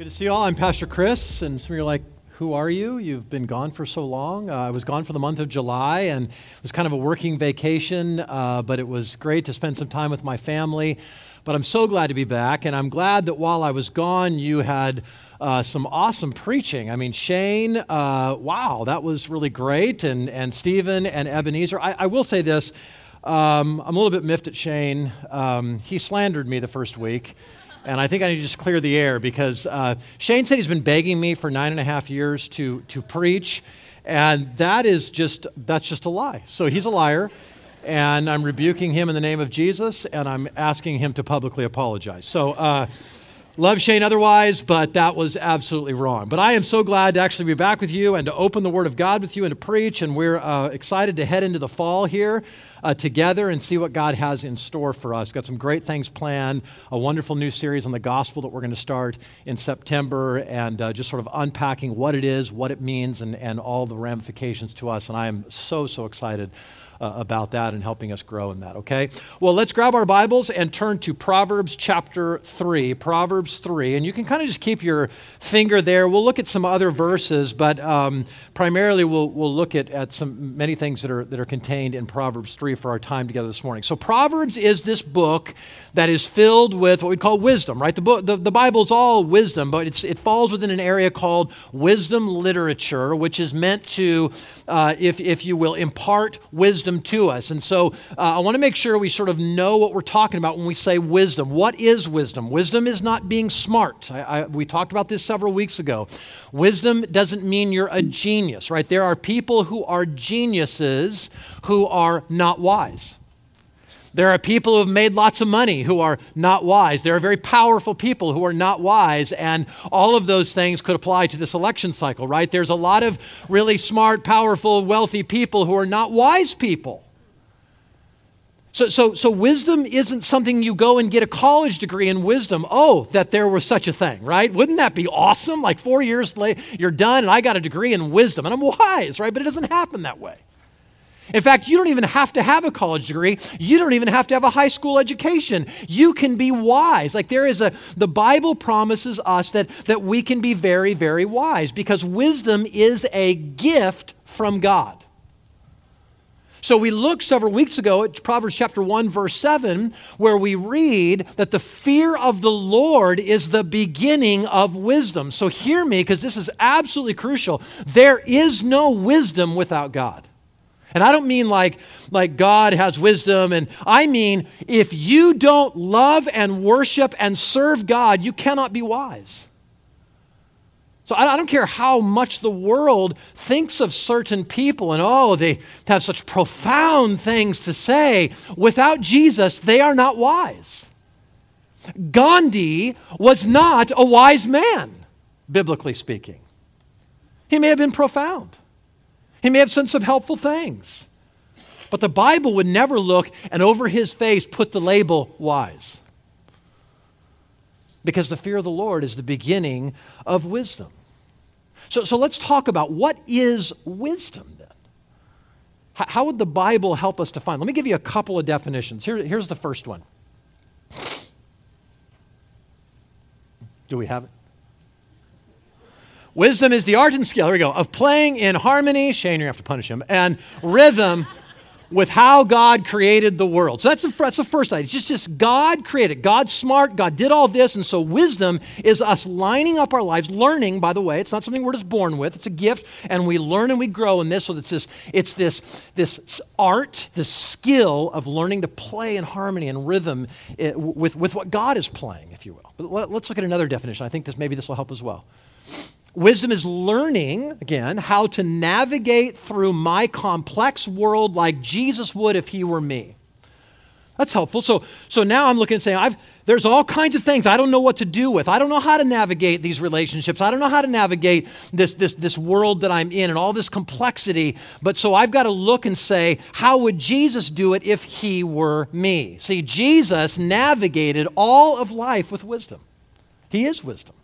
Good to see you all. I'm Pastor Chris, and some of you are like, who are you? You've been gone for so long. Uh, I was gone for the month of July, and it was kind of a working vacation, uh, but it was great to spend some time with my family. But I'm so glad to be back, and I'm glad that while I was gone, you had uh, some awesome preaching. I mean, Shane, uh, wow, that was really great, and, and Stephen and Ebenezer. I, I will say this um, I'm a little bit miffed at Shane. Um, he slandered me the first week. And I think I need to just clear the air because uh, Shane said he's been begging me for nine and a half years to, to preach. And that is just, that's just a lie. So he's a liar. And I'm rebuking him in the name of Jesus. And I'm asking him to publicly apologize. So, uh, Love Shane otherwise, but that was absolutely wrong. But I am so glad to actually be back with you and to open the Word of God with you and to preach. And we're uh, excited to head into the fall here uh, together and see what God has in store for us. Got some great things planned, a wonderful new series on the gospel that we're going to start in September, and uh, just sort of unpacking what it is, what it means, and, and all the ramifications to us. And I am so, so excited uh, about that and helping us grow in that, okay? Well, let's grab our Bibles and turn to Proverbs chapter 3. Proverbs 3. And you can kind of just keep your finger there. We'll look at some other verses, but um, primarily we'll, we'll look at, at some many things that are, that are contained in Proverbs 3 for our time together this morning. So, Proverbs is this book that is filled with what we call wisdom, right? The, book, the, the Bible is all wisdom, but it's, it falls within an area called wisdom literature, which is meant to, uh, if, if you will, impart wisdom wisdom to us. And so uh, I want to make sure we sort of know what we're talking about when we say wisdom. What is wisdom? Wisdom is not being smart. I, I, we talked about this several weeks ago. Wisdom doesn't mean you're a genius, right? There are people who are geniuses who are not wise. There are people who have made lots of money who are not wise. There are very powerful people who are not wise. And all of those things could apply to this election cycle, right? There's a lot of really smart, powerful, wealthy people who are not wise people. So, so, so wisdom isn't something you go and get a college degree in wisdom. Oh, that there was such a thing, right? Wouldn't that be awesome? Like four years later, you're done, and I got a degree in wisdom, and I'm wise, right? But it doesn't happen that way. In fact, you don't even have to have a college degree. You don't even have to have a high school education. You can be wise. Like there is a, the Bible promises us that, that we can be very, very wise because wisdom is a gift from God. So we looked several weeks ago at Proverbs chapter 1 verse 7 where we read that the fear of the Lord is the beginning of wisdom. So hear me because this is absolutely crucial. There is no wisdom without God. And I don't mean like, like God has wisdom, and I mean if you don't love and worship and serve God, you cannot be wise. So I don't care how much the world thinks of certain people and oh, they have such profound things to say. Without Jesus, they are not wise. Gandhi was not a wise man, biblically speaking. He may have been profound. He may have said some helpful things. But the Bible would never look and over his face put the label wise. Because the fear of the Lord is the beginning of wisdom. So, so let's talk about what is wisdom then? How, how would the Bible help us define? Let me give you a couple of definitions. Here, here's the first one. Do we have it? Wisdom is the art and skill, here we go, of playing in harmony, Shane, you have to punish him, and rhythm with how God created the world. So that's the, that's the first idea. It's just, just God created. God's smart. God did all this. And so wisdom is us lining up our lives, learning, by the way. It's not something we're just born with. It's a gift. And we learn and we grow in this. So it's this, it's this, this art, this skill of learning to play in harmony and rhythm eh, with, with what God is playing, if you will. But let, let's look at another definition. I think this maybe this will help as well. Wisdom is learning, again, how to navigate through my complex world like Jesus would if he were me. That's helpful. So, so now I'm looking and saying, I've, there's all kinds of things I don't know what to do with. I don't know how to navigate these relationships. I don't know how to navigate this, this, this world that I'm in and all this complexity. But so I've got to look and say, how would Jesus do it if he were me? See, Jesus navigated all of life with wisdom. He is wisdom.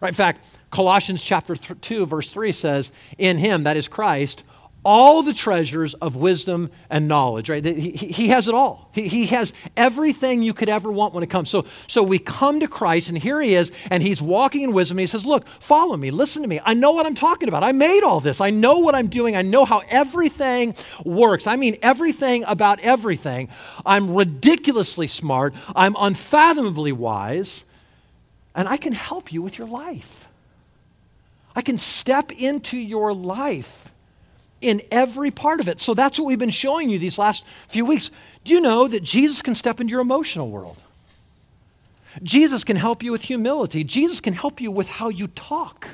Right? In fact, Colossians chapter 2, verse 3 says, In him, that is Christ, all the treasures of wisdom and knowledge, right? He, he has it all. He, he has everything you could ever want when it comes. So, so we come to Christ, and here he is, and he's walking in wisdom. he says, Look, follow me, listen to me. I know what I'm talking about. I made all this. I know what I'm doing. I know how everything works. I mean, everything about everything. I'm ridiculously smart. I'm unfathomably wise, and I can help you with your life. I can step into your life in every part of it. So that's what we've been showing you these last few weeks. Do you know that Jesus can step into your emotional world? Jesus can help you with humility. Jesus can help you with how you talk.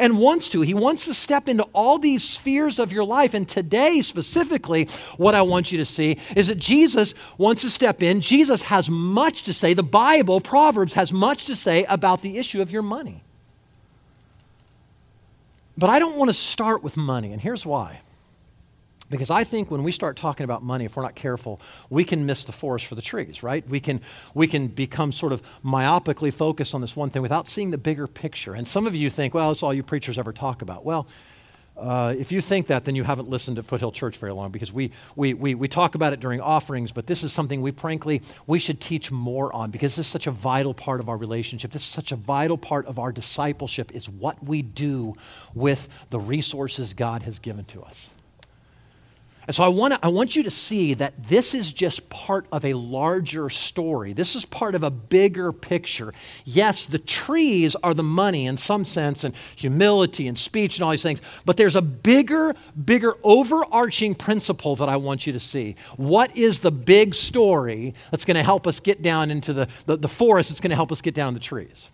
And wants to. He wants to step into all these spheres of your life. And today, specifically, what I want you to see is that Jesus wants to step in. Jesus has much to say. The Bible, Proverbs, has much to say about the issue of your money. But I don't want to start with money, and here's why. Because I think when we start talking about money, if we're not careful, we can miss the forest for the trees, right? We can, we can become sort of myopically focused on this one thing without seeing the bigger picture. And some of you think, well, that's all you preachers ever talk about. Well, uh, if you think that, then you haven't listened to Foothill Church very long because we, we, we, we talk about it during offerings, but this is something we frankly, we should teach more on because this is such a vital part of our relationship. This is such a vital part of our discipleship is what we do with the resources God has given to us. And so I, wanna, I want you to see that this is just part of a larger story. This is part of a bigger picture. Yes, the trees are the money in some sense, and humility and speech and all these things, but there's a bigger, bigger overarching principle that I want you to see. What is the big story that's going to help us get down into the, the, the forest that's going to help us get down the trees?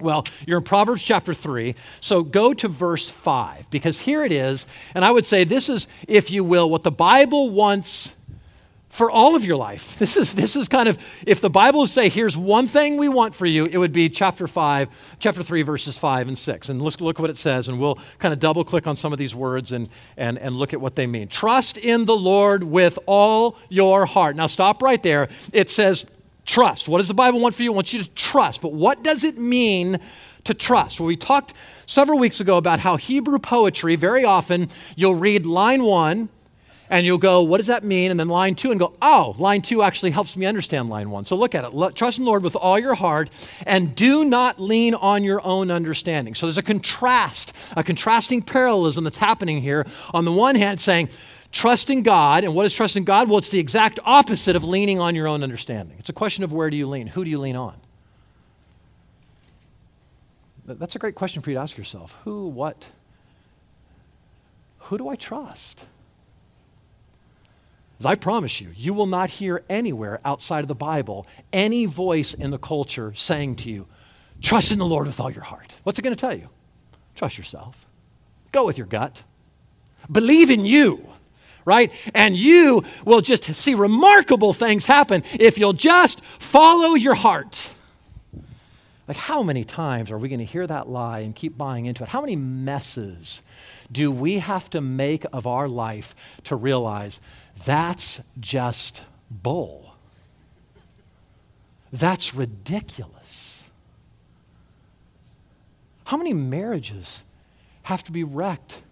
Well, you're in Proverbs chapter 3, so go to verse 5, because here it is, and I would say this is, if you will, what the Bible wants for all of your life. This is, this is kind of, if the Bible would say, here's one thing we want for you, it would be chapter 5, chapter 3, verses 5 and 6. And look, look what it says, and we'll kind of double click on some of these words and, and, and look at what they mean. Trust in the Lord with all your heart. Now, stop right there. It says, Trust. What does the Bible want for you? It wants you to trust. But what does it mean to trust? Well, we talked several weeks ago about how Hebrew poetry, very often, you'll read line one and you'll go, What does that mean? And then line two, and go, Oh, line two actually helps me understand line one. So look at it. Trust in the Lord with all your heart and do not lean on your own understanding. So there's a contrast, a contrasting parallelism that's happening here. On the one hand, saying, trusting God. And what is trusting God? Well, it's the exact opposite of leaning on your own understanding. It's a question of where do you lean? Who do you lean on? That's a great question for you to ask yourself. Who, what? Who do I trust? As I promise you, you will not hear anywhere outside of the Bible any voice in the culture saying to you, Trust in the Lord with all your heart. What's it going to tell you? Trust yourself. Go with your gut. Believe in you right? And you will just see remarkable things happen if you'll just follow your heart. Like, how many times are we going to hear that lie and keep buying into it? How many messes do we have to make of our life to realize that's just bull? That's ridiculous. How many marriages have to be wrecked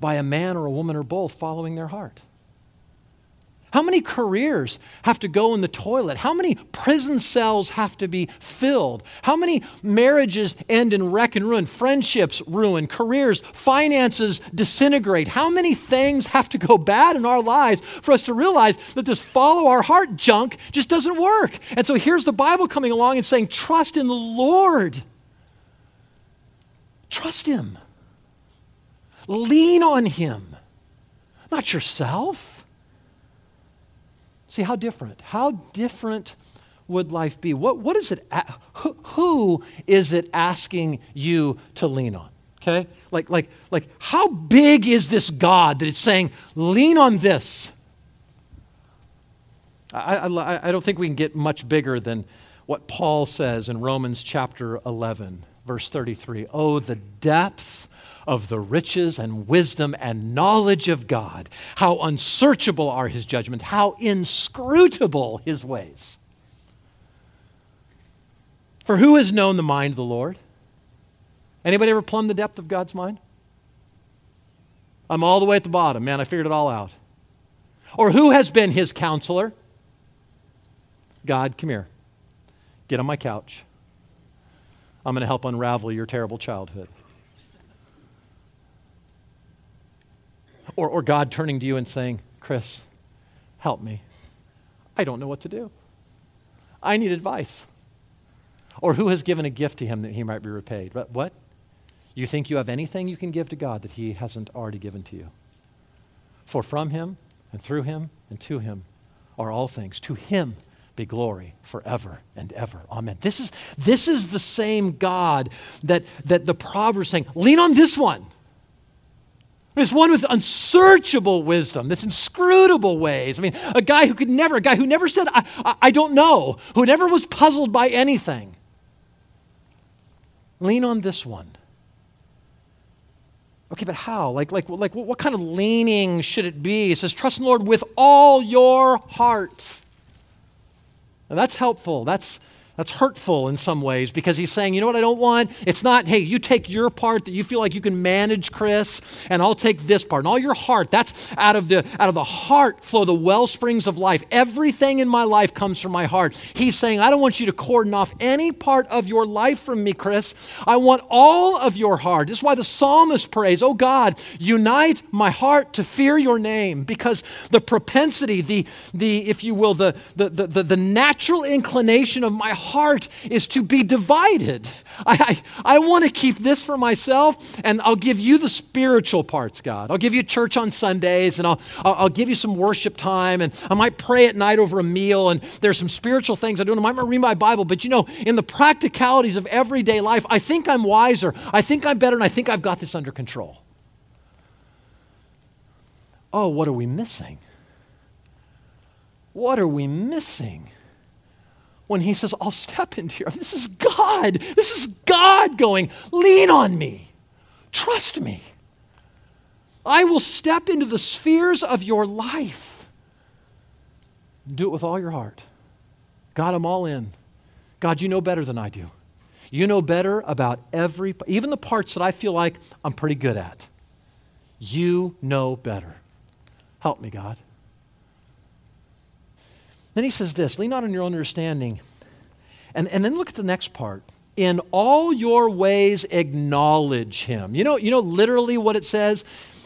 by a man or a woman or both following their heart? How many careers have to go in the toilet? How many prison cells have to be filled? How many marriages end in wreck and ruin? Friendships ruin, careers, finances disintegrate. How many things have to go bad in our lives for us to realize that this follow our heart junk just doesn't work? And so here's the Bible coming along and saying, trust in the Lord. Trust Him. Lean on Him, not yourself. See how different? How different would life be? What, what is it? Who, is it asking you to lean on? Okay? Like, like, like, how big is this God that it's saying, lean on this? I, I, I don't think we can get much bigger than what Paul says in Romans chapter 11, verse 33. Oh, the depth of the riches and wisdom and knowledge of God. How unsearchable are his judgments, how inscrutable his ways. For who has known the mind of the Lord? Anybody ever plumbed the depth of God's mind? I'm all the way at the bottom. Man, I figured it all out. Or who has been his counselor? God, come here. Get on my couch. I'm going to help unravel your terrible childhood. Or, or God turning to you and saying, Chris, help me. I don't know what to do. I need advice. Or who has given a gift to him that he might be repaid? But what? You think you have anything you can give to God that he hasn't already given to you? For from him and through him and to him are all things. To him be glory forever and ever. Amen. This is, this is the same God that, that the Proverbs saying, lean on this one. This one with unsearchable wisdom, this inscrutable ways. I mean, a guy who could never, a guy who never said, I, I, I don't know, who never was puzzled by anything. Lean on this one. Okay, but how? Like, like, like what kind of leaning should it be? It says, trust in the Lord with all your heart. And that's helpful. That's, that's hurtful in some ways because he's saying, you know what I don't want? It's not, hey, you take your part that you feel like you can manage, Chris, and I'll take this part. And all your heart, that's out of the out of the heart flow the well springs of life. Everything in my life comes from my heart. He's saying, I don't want you to cordon off any part of your life from me, Chris. I want all of your heart. This is why the psalmist prays, Oh God, unite my heart to fear your name. Because the propensity, the the, if you will, the the the, the, the natural inclination of my heart heart is to be divided. I, I, I want to keep this for myself, and I'll give you the spiritual parts, God. I'll give you church on Sundays, and I'll, I'll, I'll give you some worship time, and I might pray at night over a meal, and there's some spiritual things I do, and I might read my Bible, but you know, in the practicalities of everyday life, I think I'm wiser, I think I'm better, and I think I've got this under control. Oh, what are we missing? What are we missing? When he says, I'll step into your. This is God. This is God going, lean on me. Trust me. I will step into the spheres of your life. Do it with all your heart. God, I'm all in. God, you know better than I do. You know better about every, even the parts that I feel like I'm pretty good at. You know better. Help me, God. Then he says this lean not on your own understanding. And, and then look at the next part. In all your ways, acknowledge him. You know, you know literally what it says?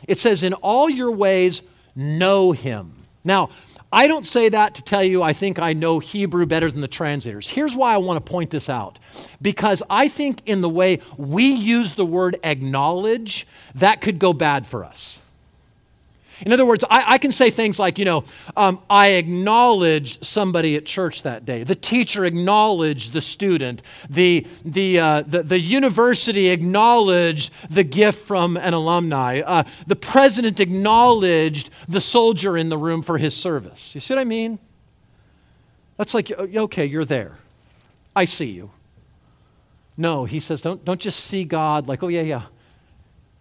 It says, in all your ways, know him. Now, I don't say that to tell you I think I know Hebrew better than the translators. Here's why I want to point this out. Because I think in the way we use the word acknowledge, that could go bad for us. In other words, I, I, can say things like, you know, um, I acknowledge somebody at church that day. The teacher acknowledged the student. The, the, uh, the, the, university acknowledged the gift from an alumni. Uh, the president acknowledged the soldier in the room for his service. You see what I mean? That's like, okay, you're there. I see you. No, he says, don't, don't just see God like, oh, yeah, yeah.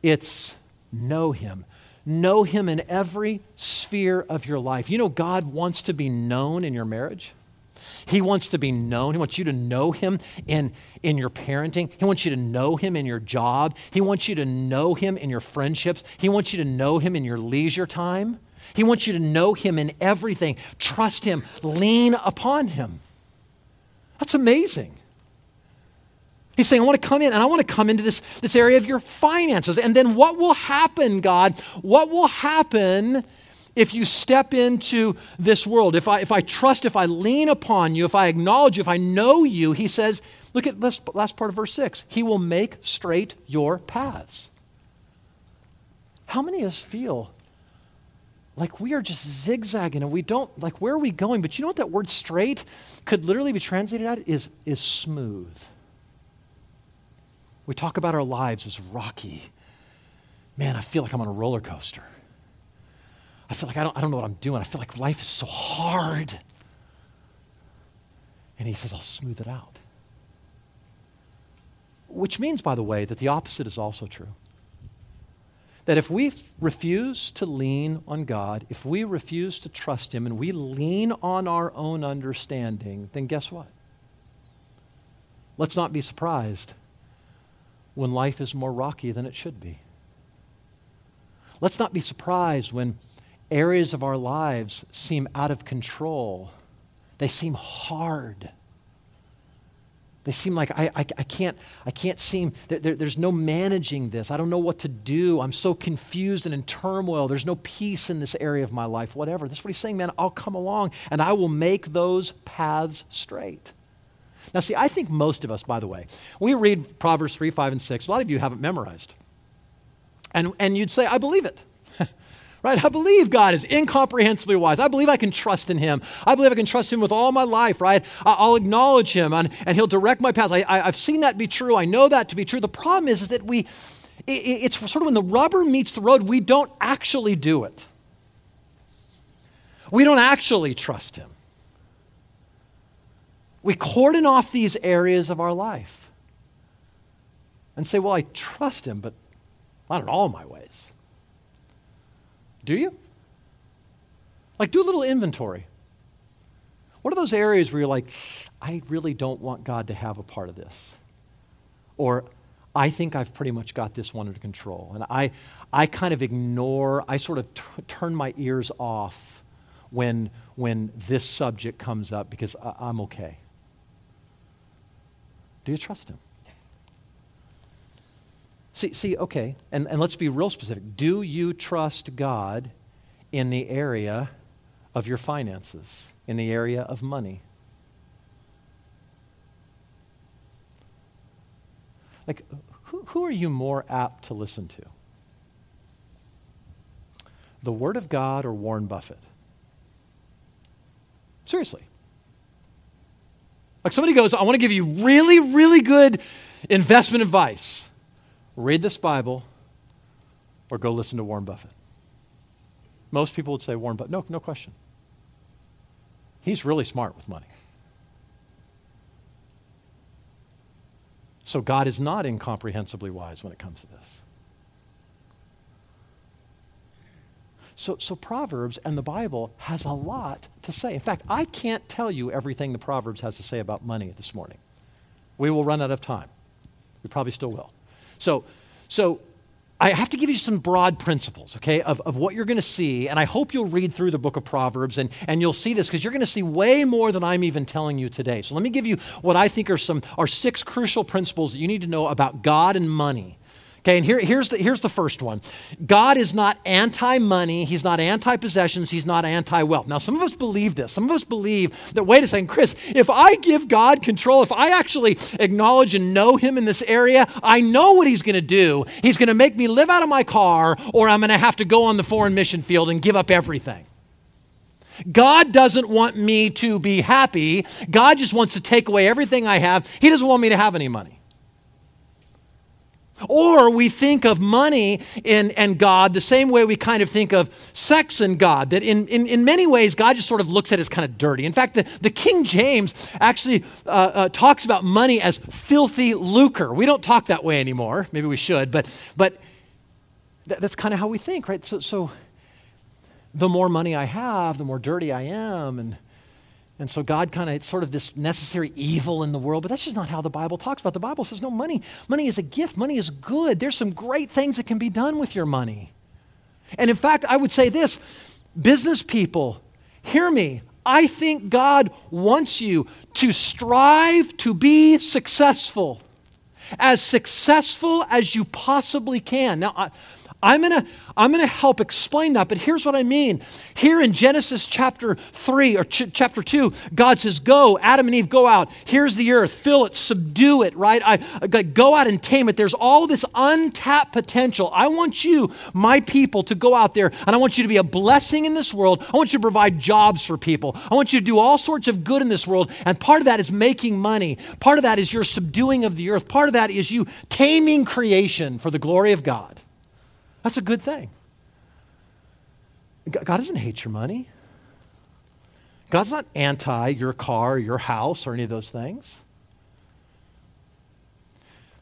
It's know him know Him in every sphere of your life. You know, God wants to be known in your marriage. He wants to be known. He wants you to know Him in, in your parenting. He wants you to know Him in your job. He wants you to know Him in your friendships. He wants you to know Him in your leisure time. He wants you to know Him in everything. Trust Him, lean upon Him. That's amazing. He's saying, I want to come in and I want to come into this, this area of your finances. And then what will happen, God? What will happen if you step into this world? If I, if I trust, if I lean upon you, if I acknowledge you, if I know you, he says, look at this last part of verse 6 He will make straight your paths. How many of us feel like we are just zigzagging and we don't, like, where are we going? But you know what that word straight could literally be translated at? Is, is smooth. We talk about our lives as rocky. Man, I feel like I'm on a roller coaster. I feel like I don't, I don't know what I'm doing. I feel like life is so hard. And he says, I'll smooth it out. Which means, by the way, that the opposite is also true. That if we refuse to lean on God, if we refuse to trust Him, and we lean on our own understanding, then guess what? Let's not be surprised when life is more rocky than it should be. let's not be surprised when areas of our lives seem out of control. They seem hard. They seem like I, I, I, can't, I can't seem, there, there, there's no managing this. I don't know what to do. I'm so confused and in turmoil. There's no peace in this area of my life, whatever. That's what he's saying, man. I'll come along and I will make those paths straight. Now, see, I think most of us, by the way, we read Proverbs 3, 5, and 6. A lot of you haven't memorized. And, and you'd say, I believe it right? I believe God is incomprehensibly wise. I believe I can trust in Him. I believe I can trust Him with all my life, right? I'll acknowledge Him and, and He'll direct my paths. I, I, have seen that be true. I know that to be true. The problem is, is that we, it, it's sort of when the rubber meets the road, we don't actually do it. We don't actually trust Him. We cordon off these areas of our life and say, well, I trust Him, but not in all my ways. Do you? Like, do a little inventory. What are those areas where you're like, I really don't want God to have a part of this? Or, I think I've pretty much got this one under control. And I, I kind of ignore, I sort of t- turn my ears off when, when this subject comes up because I, I'm okay. Do you trust Him? See, see okay, and, and let's be real specific. Do you trust God in the area of your finances, in the area of money? Like, who, who are you more apt to listen to? The Word of God or Warren Buffett? Seriously. Like somebody goes, I want to give you really, really good investment advice read this Bible or go listen to Warren Buffett. Most people would say Warren Buffett. No, no question. He's really smart with money. So God is not incomprehensibly wise when it comes to this. So, so Proverbs and the Bible has a lot to say. In fact, I can't tell you everything the Proverbs has to say about money this morning. We will run out of time. We probably still will. So, so I have to give you some broad principles, okay, of, of what you're going to see. And I hope you'll read through the book of Proverbs and, and you'll see this because you're going to see way more than I'm even telling you today. So let me give you what I think are some are six crucial principles that you need to know about God and money Okay, and here, here's, the, here's the first one God is not anti money, He's not anti possessions, He's not anti wealth. Now, some of us believe this. Some of us believe that, wait a second, Chris, if I give God control, if I actually acknowledge and know Him in this area, I know what He's going to do. He's going to make me live out of my car, or I'm going to have to go on the foreign mission field and give up everything. God doesn't want me to be happy. God just wants to take away everything I have. He doesn't want me to have any money. Or we think of money in, and God the same way we kind of think of sex and God, that in, in, in many ways God just sort of looks at it as kind of dirty. In fact, the, the King James actually uh, uh, talks about money as filthy lucre. We don't talk that way anymore. Maybe we should, but, but th- that's kind of how we think, right? So, so the more money I have, the more dirty I am, and and so God kind of, it's sort of this necessary evil in the world, but that's just not how the Bible talks about. The Bible says, no, money, money is a gift. Money is good. There's some great things that can be done with your money. And in fact, I would say this business people, hear me. I think God wants you to strive to be successful, as successful as you possibly can. Now, I, I'm going to I'm going to help explain that, but here's what I mean. Here in Genesis chapter 3 or ch- chapter 2, God says, Go, Adam and Eve, go out. Here's the earth, fill it, subdue it, right? I, I go out and tame it. There's all this untapped potential. I want you, my people, to go out there and I want you to be a blessing in this world. I want you to provide jobs for people. I want you to do all sorts of good in this world. And part of that is making money, part of that is your subduing of the earth, part of that is you taming creation for the glory of God. That's a good thing. God doesn't hate your money. God's not anti your car, your house, or any of those things.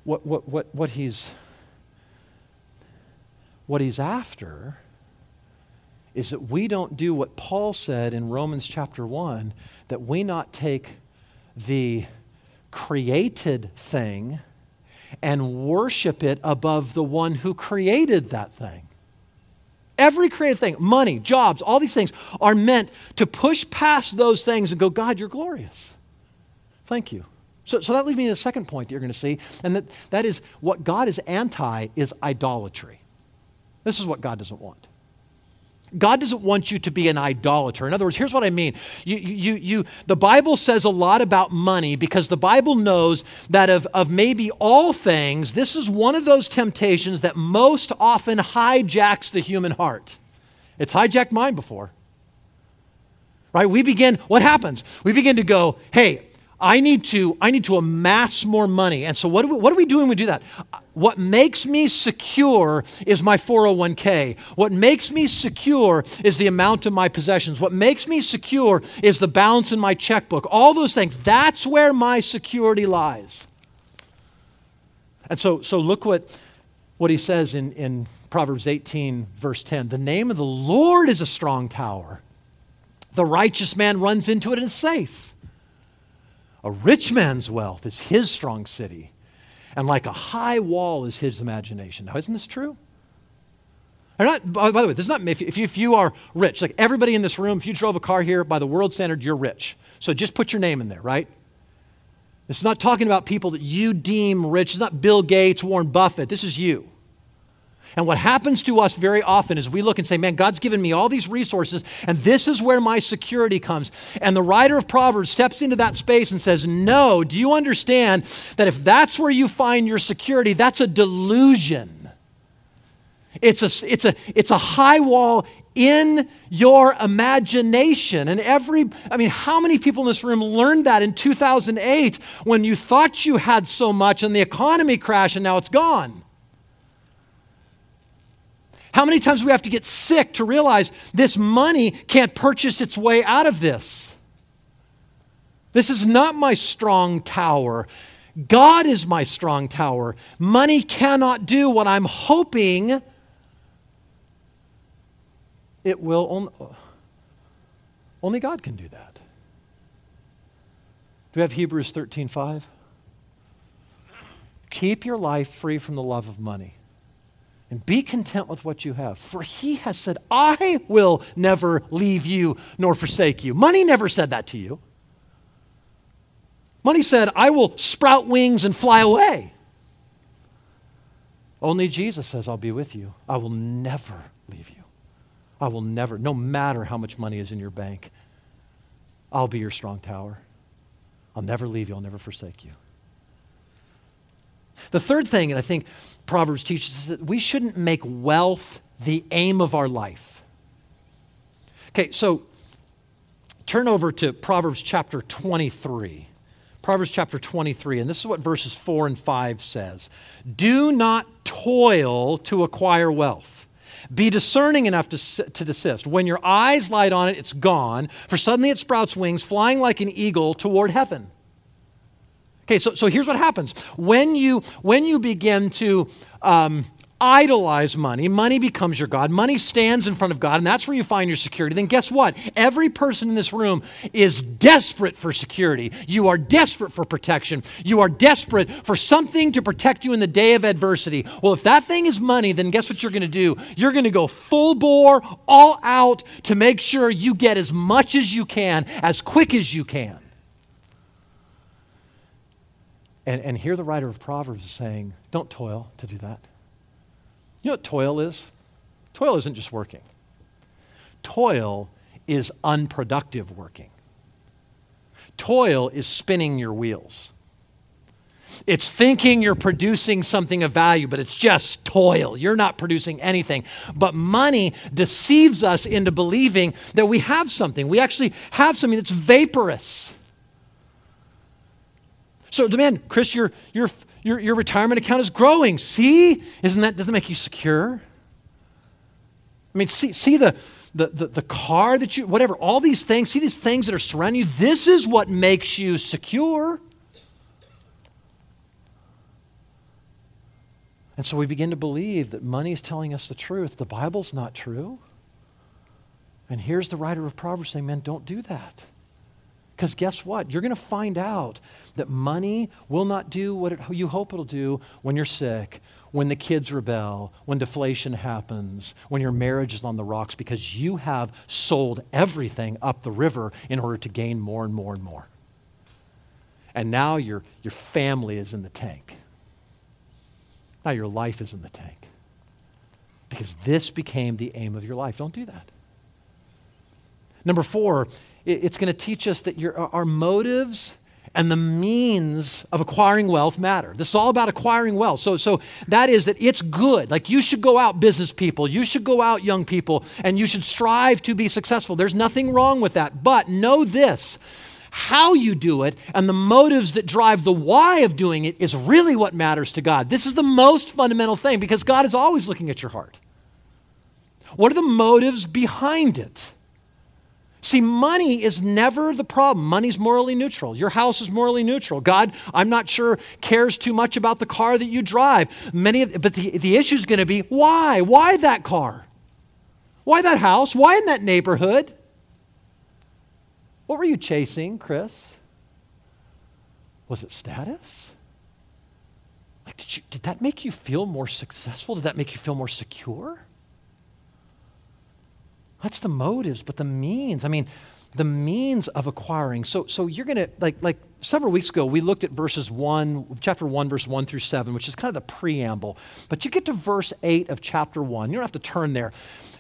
What, what, what, what, he's, what he's after is that we don't do what Paul said in Romans chapter 1 that we not take the created thing and worship it above the one who created that thing. Every created thing, money, jobs, all these things are meant to push past those things and go, God, you're glorious. Thank you. So, so that leads me to the second point that you're going to see, and that, that is what God is anti is idolatry. This is what God doesn't want. God doesn't want you to be an idolater. In other words, here's what I mean. You, you, you, the Bible says a lot about money because the Bible knows that of, of maybe all things, this is one of those temptations that most often hijacks the human heart. It's hijacked mine before. Right? We begin, what happens? We begin to go, hey, I need to, I need to amass more money. And so what, do we, what are we doing when we do that? What makes me secure is my 401k. What makes me secure is the amount of my possessions. What makes me secure is the balance in my checkbook. All those things. That's where my security lies. And so, so look what, what he says in, in Proverbs 18, verse 10. The name of the Lord is a strong tower. The righteous man runs into it and is safe. A rich man's wealth is his strong city, and like a high wall is his imagination. Now, isn't this true? Not, by, the way, this is not if you, if you are rich. Like everybody in this room, if you drove a car here, by the world standard, you're rich. So just put your name in there, right? This is not talking about people that you deem rich. It's not Bill Gates, Warren Buffett. This is you. And what happens to us very often is we look and say, Man, God's given me all these resources, and this is where my security comes. And the writer of Proverbs steps into that space and says, No, do you understand that if that's where you find your security, that's a delusion? It's a, it's a, it's a high wall in your imagination. And every, I mean, how many people in this room learned that in 2008 when you thought you had so much and the economy crashed and now it's gone? How many times do we have to get sick to realize this money can't purchase its way out of this? This is not my strong tower. God is my strong tower. Money cannot do what I'm hoping it will. Only, only God can do that. Do we have Hebrews 13:5? Keep your life free from the love of money and be content with what you have. For he has said, I will never leave you nor forsake you. Money never said that to you. Money said, I will sprout wings and fly away. Only Jesus says, I'll be with you. I will never leave you. I will never, no matter how much money is in your bank, I'll be your strong tower. I'll never leave you. I'll never forsake you. The third thing, and I think Proverbs teaches us that we shouldn't make wealth the aim of our life. Okay, so turn over to Proverbs chapter 23. Proverbs chapter 23, and this is what verses 4 and 5 says Do not toil to acquire wealth. Be discerning enough to, to desist. When your eyes light on it, it's gone, for suddenly it sprouts wings, flying like an eagle toward heaven. Okay, so, so here's what happens. When you, when you begin to um, idolize money, money becomes your God, money stands in front of God, and that's where you find your security, then guess what? Every person in this room is desperate for security. You are desperate for protection. You are desperate for something to protect you in the day of adversity. Well, if that thing is money, then guess what you're going to do? You're going to go full bore, all out to make sure you get as much as you can, as quick as you can. And, and here the writer of Proverbs is saying, don't toil to do that. You know what toil is? Toil isn't just working, toil is unproductive working. Toil is spinning your wheels. It's thinking you're producing something of value, but it's just toil. You're not producing anything. But money deceives us into believing that we have something. We actually have something that's vaporous. So, man, Chris, your, your, your, your retirement account is growing. See? Isn't that, doesn't that make you secure? I mean, see, see the, the, the, the car that you, whatever, all these things, see these things that are surrounding you. This is what makes you secure. And so we begin to believe that money is telling us the truth. The Bible's not true. And here's the writer of Proverbs saying, man, don't do that. Because guess what? You're going to find out that money will not do what it, you hope it'll do when you're sick, when the kids rebel, when deflation happens, when your marriage is on the rocks, because you have sold everything up the river in order to gain more and more and more. And now your, your family is in the tank. Now your life is in the tank. Because this became the aim of your life. Don't do that. Number four, it's going to teach us that your, our motives and the means of acquiring wealth matter. This is all about acquiring wealth. So, so that is that it's good. Like you should go out, business people, you should go out, young people, and you should strive to be successful. There's nothing wrong with that. But know this how you do it and the motives that drive the why of doing it is really what matters to God. This is the most fundamental thing because God is always looking at your heart. What are the motives behind it? See, money is never the problem. Money's morally neutral. Your house is morally neutral. God, I'm not sure, cares too much about the car that you drive. Many of, but the, the issue is going to be why? Why that car? Why that house? Why in that neighborhood? What were you chasing, Chris? Was it status? Like, did, you, did that make you feel more successful? Did that make you feel more secure? That's the motives, but the means. I mean, the means of acquiring. So, so you're going to, like, like several weeks ago, we looked at verses 1, chapter 1, verse 1 through 7, which is kind of the preamble. But you get to verse 8 of chapter 1. You don't have to turn there.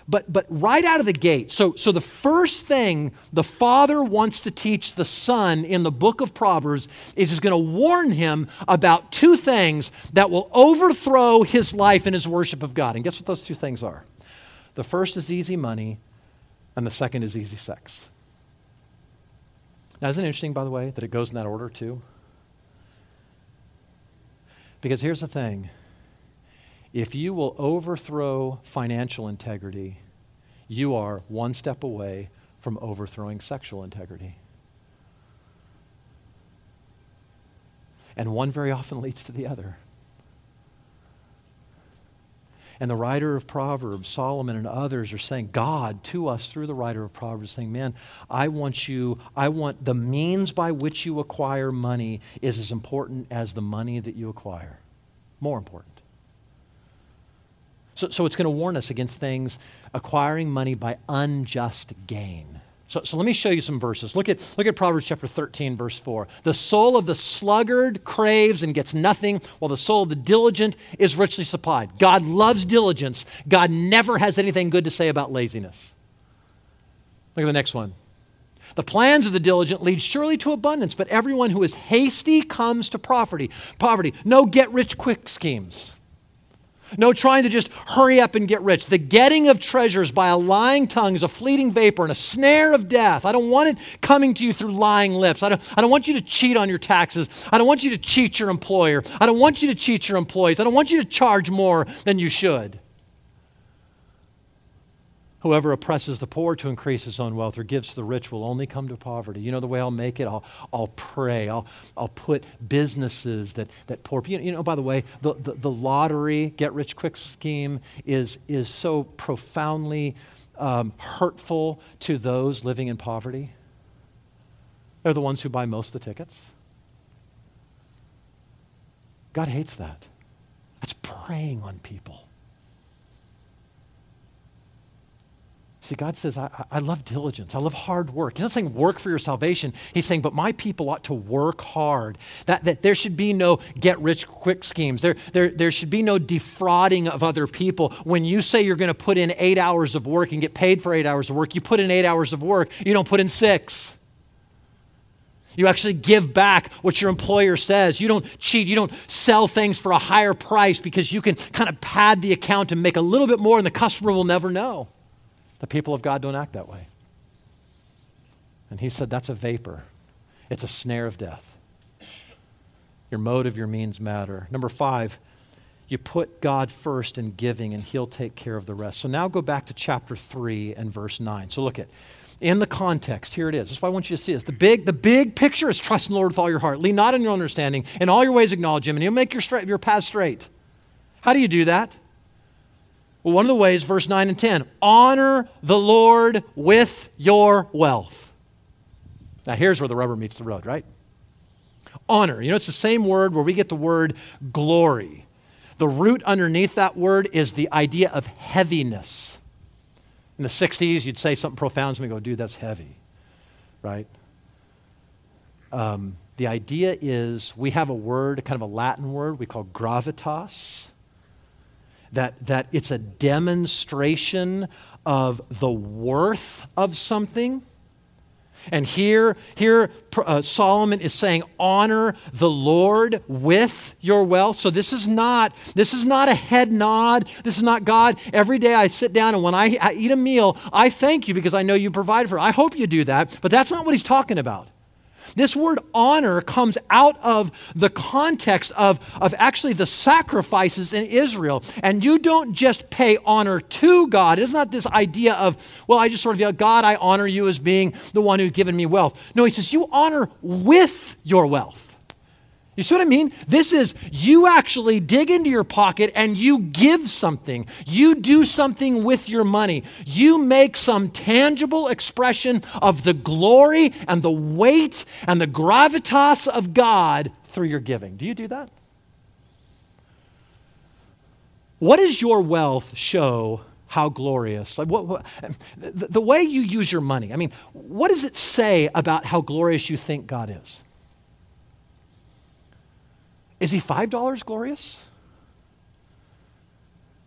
But, but right out of the gate, so, so the first thing the father wants to teach the son in the book of Proverbs is he's going to warn him about two things that will overthrow his life and his worship of God. And guess what those two things are? The first is easy money, and the second is easy sex. Now, isn't it interesting, by the way, that it goes in that order too? Because here's the thing if you will overthrow financial integrity, you are one step away from overthrowing sexual integrity. And one very often leads to the other. And the writer of Proverbs, Solomon and others, are saying, God to us through the writer of Proverbs, saying, Man, I want you, I want the means by which you acquire money is as important as the money that you acquire. More important. So, so it's going to warn us against things acquiring money by unjust gain. So, so let me show you some verses. Look at, look at Proverbs chapter 13, verse 4. The soul of the sluggard craves and gets nothing, while the soul of the diligent is richly supplied. God loves diligence. God never has anything good to say about laziness. Look at the next one. The plans of the diligent lead surely to abundance, but everyone who is hasty comes to poverty. Poverty. No get rich quick schemes. No trying to just hurry up and get rich. The getting of treasures by a lying tongue is a fleeting vapor and a snare of death. I don't want it coming to you through lying lips. I don't, I don't want you to cheat on your taxes. I don't want you to cheat your employer. I don't want you to cheat your employees. I don't want you to charge more than you should. Whoever oppresses the poor to increase his own wealth or gives to the rich will only come to poverty. You know the way I'll make it? I'll, I'll pray. I'll, I'll put businesses that, that poor people. You know, by the way, the, the, the lottery, get rich quick scheme is, is so profoundly um, hurtful to those living in poverty. They're the ones who buy most of the tickets. God hates that. That's preying on people. See, God says, I, I love diligence. I love hard work. He's not saying work for your salvation. He's saying, but my people ought to work hard. That, that there should be no get rich quick schemes. There, there, there should be no defrauding of other people. When you say you're going to put in eight hours of work and get paid for eight hours of work, you put in eight hours of work, you don't put in six. You actually give back what your employer says. You don't cheat. You don't sell things for a higher price because you can kind of pad the account and make a little bit more, and the customer will never know. The people of God don't act that way. And he said, That's a vapor, it's a snare of death. Your motive, your means matter. Number five, you put God first in giving, and he'll take care of the rest. So now go back to chapter 3 and verse 9. So look at in the context, here it is. That's why I want you to see this. The big, the big picture is trust in the Lord with all your heart. Lean not on your understanding. In all your ways acknowledge him, and he'll make your, straight, your path straight. How do you do that? Well, one of the ways, verse 9 and 10, honor the Lord with your wealth. Now, here's where the rubber meets the road, right? Honor. You know, it's the same word where we get the word glory. The root underneath that word is the idea of heaviness. In the 60s, you'd say something profound to me, go, dude, that's heavy, right? Um, the idea is we have a word, kind of a Latin word we call gravitas, that, that it's a demonstration of the worth of something and here, here uh, Solomon is saying, honor the Lord with your wealth. So this is not this is not a head nod. This is not God. Every day I sit down and when I, I eat a meal, I thank you because I know you provide for. It. I hope you do that. But that's not what he's talking about. This word honor comes out of the context of, of actually the sacrifices in Israel. And you don't just pay honor to God. It's not this idea of, well, I just sort of, know, God, I honor you as being the one who's given me wealth. No, he says, you honor with your wealth. You see what I mean? This is you actually dig into your pocket and you give something. You do something with your money. You make some tangible expression of the glory and the weight and the gravitas of God through your giving. Do you do that? What does your wealth show how glorious. Like what, what, the, the way you use your money, I mean, what does it say about how glorious you think God is? Is he $5 glorious?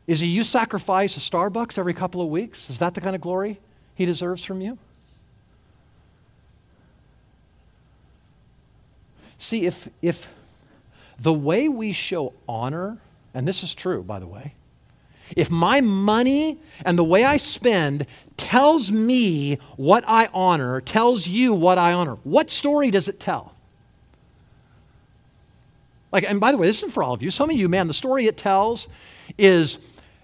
Is he you sacrifice a Starbucks every couple of weeks? Is that the kind of glory he deserves from you? See, if, if the way we show honor, and this is true, by the way, if my money and the way I spend tells me what I honor, tells you what I honor, what story does it tell? Like, and by the way, this isn't for all of you. Some of you, man, the story it tells is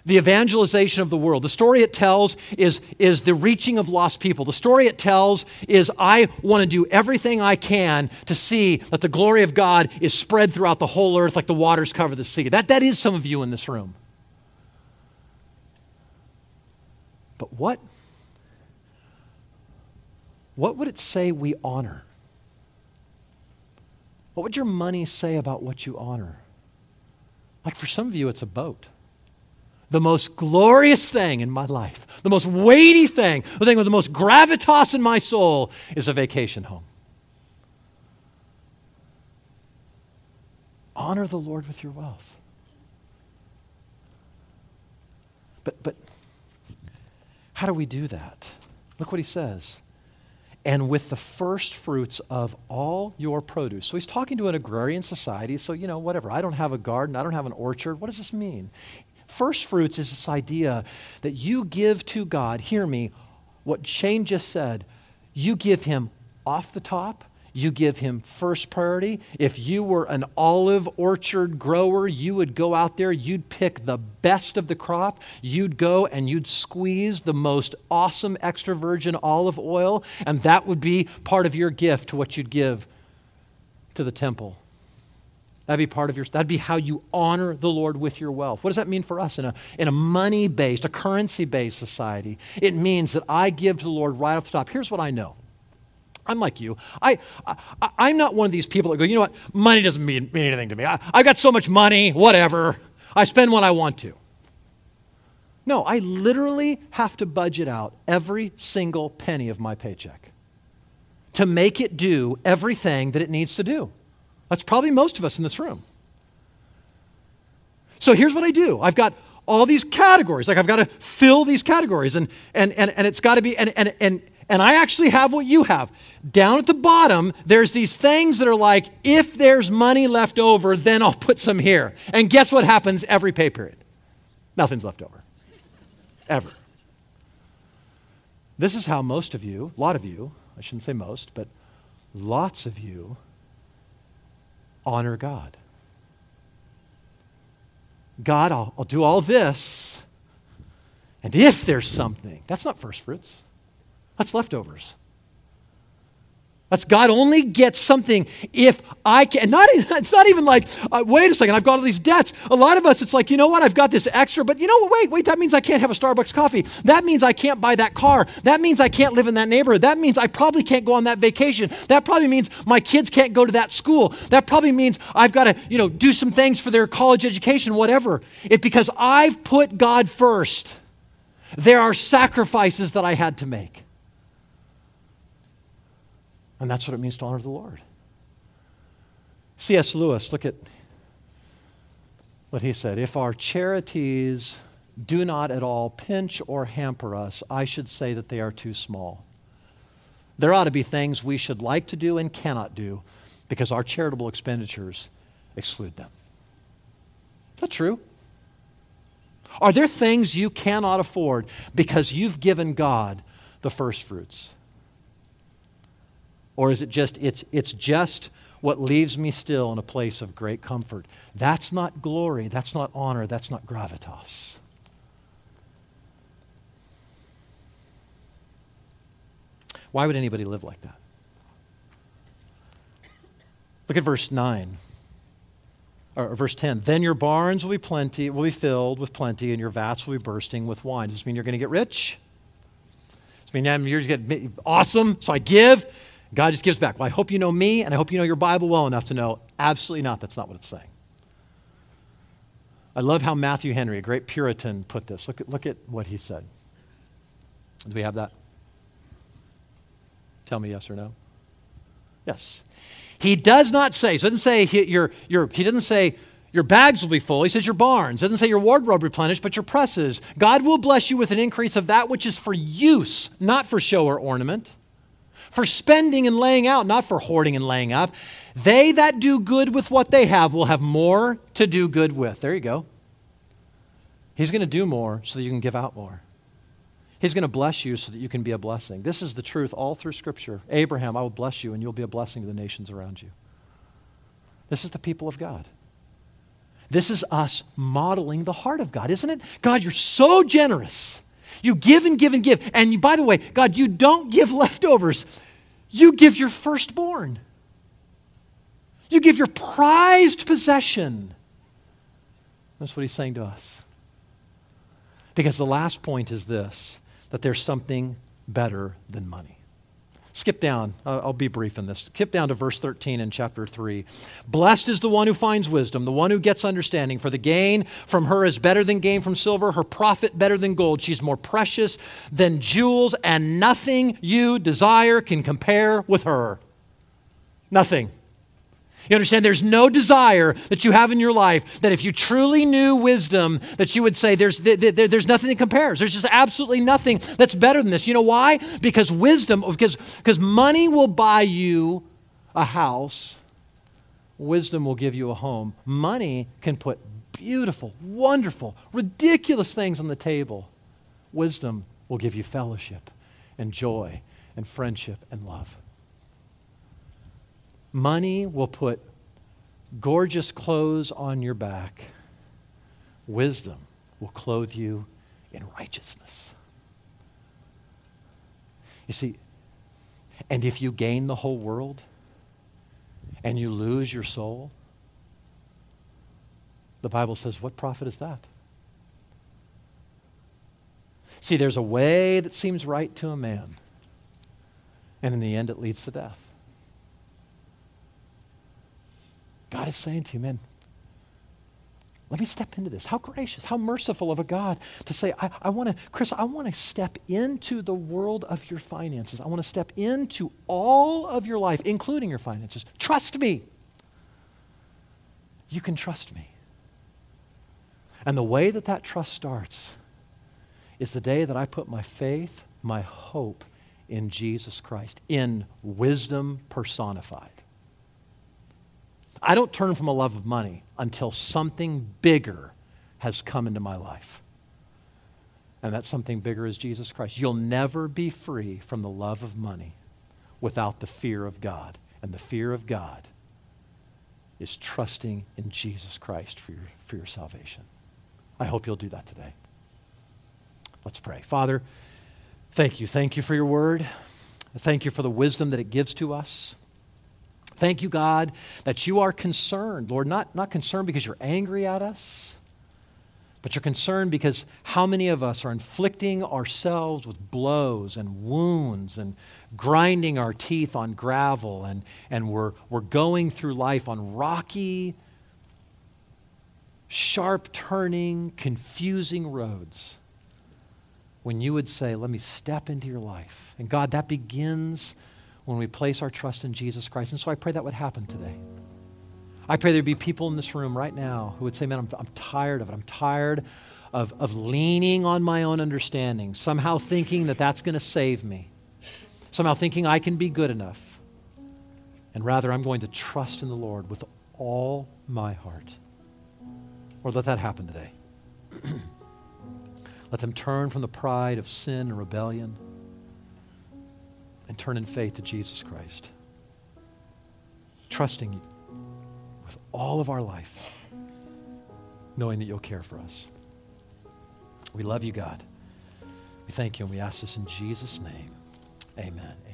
the evangelization of the world. The story it tells is, is the reaching of lost people. The story it tells is I want to do everything I can to see that the glory of God is spread throughout the whole earth like the waters cover the sea. That, that is some of you in this room. But what, what would it say we honor? What would your money say about what you honor? Like for some of you, it's a boat. The most glorious thing in my life, the most weighty thing, the thing with the most gravitas in my soul is a vacation home. Honor the Lord with your wealth. But, but how do we do that? Look what he says and with the first fruits of all your produce. So he's talking to an agrarian society, so, you know, whatever. I don't have a garden, I don't have an orchard. What does this mean? First fruits is this idea that you give to God, hear me, what Shane just said, you give him off the top you give him first priority. If you were an olive orchard grower, you would go out there, you'd pick the best of the crop, you'd go and you'd squeeze the most awesome extra virgin olive oil, and that would be part of your gift to what you'd give to the temple. That'd be part of your, that'd be how you honor the Lord with your wealth. What does that mean for us in a, in a money based, a currency based society? It means that I give to the Lord right off the top. Here's what I know I'm like you. I, I, am not one of these people that go, you know what, money doesn't mean, mean anything to me. I, I got so much money, whatever. I spend what I want to. No, I literally have to budget out every single penny of my paycheck to make it do everything that it needs to do. That's probably most of us in this room. So here's what I do I've got all these categories. Like I've got to fill these categories, and, and, and, and it's got to be, and, and, and, and I actually have what you have. Down at the bottom, there's these things that are like, if there's money left over, then I'll put some here. And guess what happens every pay period? Nothing's left over. Ever. This is how most of you, a lot of you, I shouldn't say most, but lots of you honor God. God, I'll, I'll do all this. And if there's something, that's not first fruits. That's leftovers. That's God only gets something if I can. Not, it's not even like, uh, wait a second, I've got all these debts. A lot of us, it's like, you know what, I've got this extra, but you know what, wait, wait, that means I can't have a Starbucks coffee. That means I can't buy that car. That means I can't live in that neighborhood. That means I probably can't go on that vacation. That probably means my kids can't go to that school. That probably means I've got to, you know, do some things for their college education, whatever. It's because I've put God first. There are sacrifices that I had to make. And that's what it means to honor the Lord. C.S. Lewis, look at what he said. If our charities do not at all pinch or hamper us, I should say that they are too small. There ought to be things we should like to do and cannot do because our charitable expenditures exclude them. Is that true? Are there things you cannot afford because you've given God the first fruits? Or is it just, it's, it's just what leaves me still in a place of great comfort? That's not glory. That's not honor. That's not gravitas. Why would anybody live like that? Look at verse 9 or verse 10 then your barns will be plenty will be filled with plenty and your vats will be bursting with wine does this mean you're going to get rich does this mean you're going to get awesome so i give God just gives back. Well, I hope you know me, and I hope you know your Bible well enough to know absolutely not. That's not what it's saying. I love how Matthew Henry, a great Puritan, put this. Look at, look at what he said. Do we have that? Tell me yes or no. Yes. He does not say, he doesn't say he, your, your, he doesn't say your bags will be full. He says your barns. Doesn't say your wardrobe replenished, but your presses. God will bless you with an increase of that which is for use, not for show or ornament for spending and laying out, not for hoarding and laying up. They that do good with what they have will have more to do good with. There you go. He's going to do more so that you can give out more. He's going to bless you so that you can be a blessing. This is the truth all through Scripture. Abraham, I will bless you and you'll be a blessing to the nations around you. This is the people of God. This is us modeling the heart of God, isn't it? God, you're so generous. You give and give and give. And you, by the way, God, you don't give leftovers, you give your firstborn. You give your prized possession. That's what he's saying to us. Because the last point is this that there's something better than money. Skip down. I'll be brief in this. Skip down to verse 13 in chapter 3. Blessed is the one who finds wisdom, the one who gets understanding. For the gain from her is better than gain from silver, her profit better than gold. She's more precious than jewels, and nothing you desire can compare with her. Nothing. You understand? There's no desire that you have in your life that if you truly knew wisdom, that you would say there's, there, there's nothing that compares. There's just absolutely nothing that's better than this. You know why? Because wisdom, because, because money will buy you a house, wisdom will give you a home. Money can put beautiful, wonderful, ridiculous things on the table. Wisdom will give you fellowship and joy and friendship and love. Money will put gorgeous clothes on your back. Wisdom will clothe you in righteousness. You see, and if you gain the whole world and you lose your soul, the Bible says, what profit is that? See, there's a way that seems right to a man, and in the end, it leads to death. God is saying to you, man, let me step into this. How gracious, how merciful of a God to say, I, I want to, Chris, I want to step into the world of your finances. I want to step into all of your life, including your finances. Trust me. You can trust me. And the way that that trust starts is the day that I put my faith, my hope in Jesus Christ, in wisdom personified. I don't turn from a love of money until something bigger has come into my life. And that something bigger is Jesus Christ. You'll never be free from the love of money without the fear of God. And the fear of God is trusting in Jesus Christ for your, for your salvation. I hope you'll do that today. Let's pray. Father, thank you. Thank you for your word. Thank you for the wisdom that it gives to us. Thank you, God, that you are concerned, Lord, not, not concerned because you're angry at us, but you're concerned because how many of us are inflicting ourselves with blows and wounds and grinding our teeth on gravel and, and we're, we're going through life on rocky, sharp turning, confusing roads when you would say, Let me step into your life. And God, that begins when we place our trust in Jesus Christ. And so I pray that would happen today. I pray there'd be people in this room right now who would say, Man, I'm, I'm tired of it. I'm tired of, of leaning on my own understanding, somehow thinking that that's going to save me, somehow thinking I can be good enough. And rather, I'm going to trust in the Lord with all my heart. Or let that happen today. Let them turn from the pride of sin and rebellion and turn in faith to Jesus Christ. Trusting you with all of our life, knowing that you'll care for us. We love you, God. We thank you and we ask this in Jesus' name. Amen.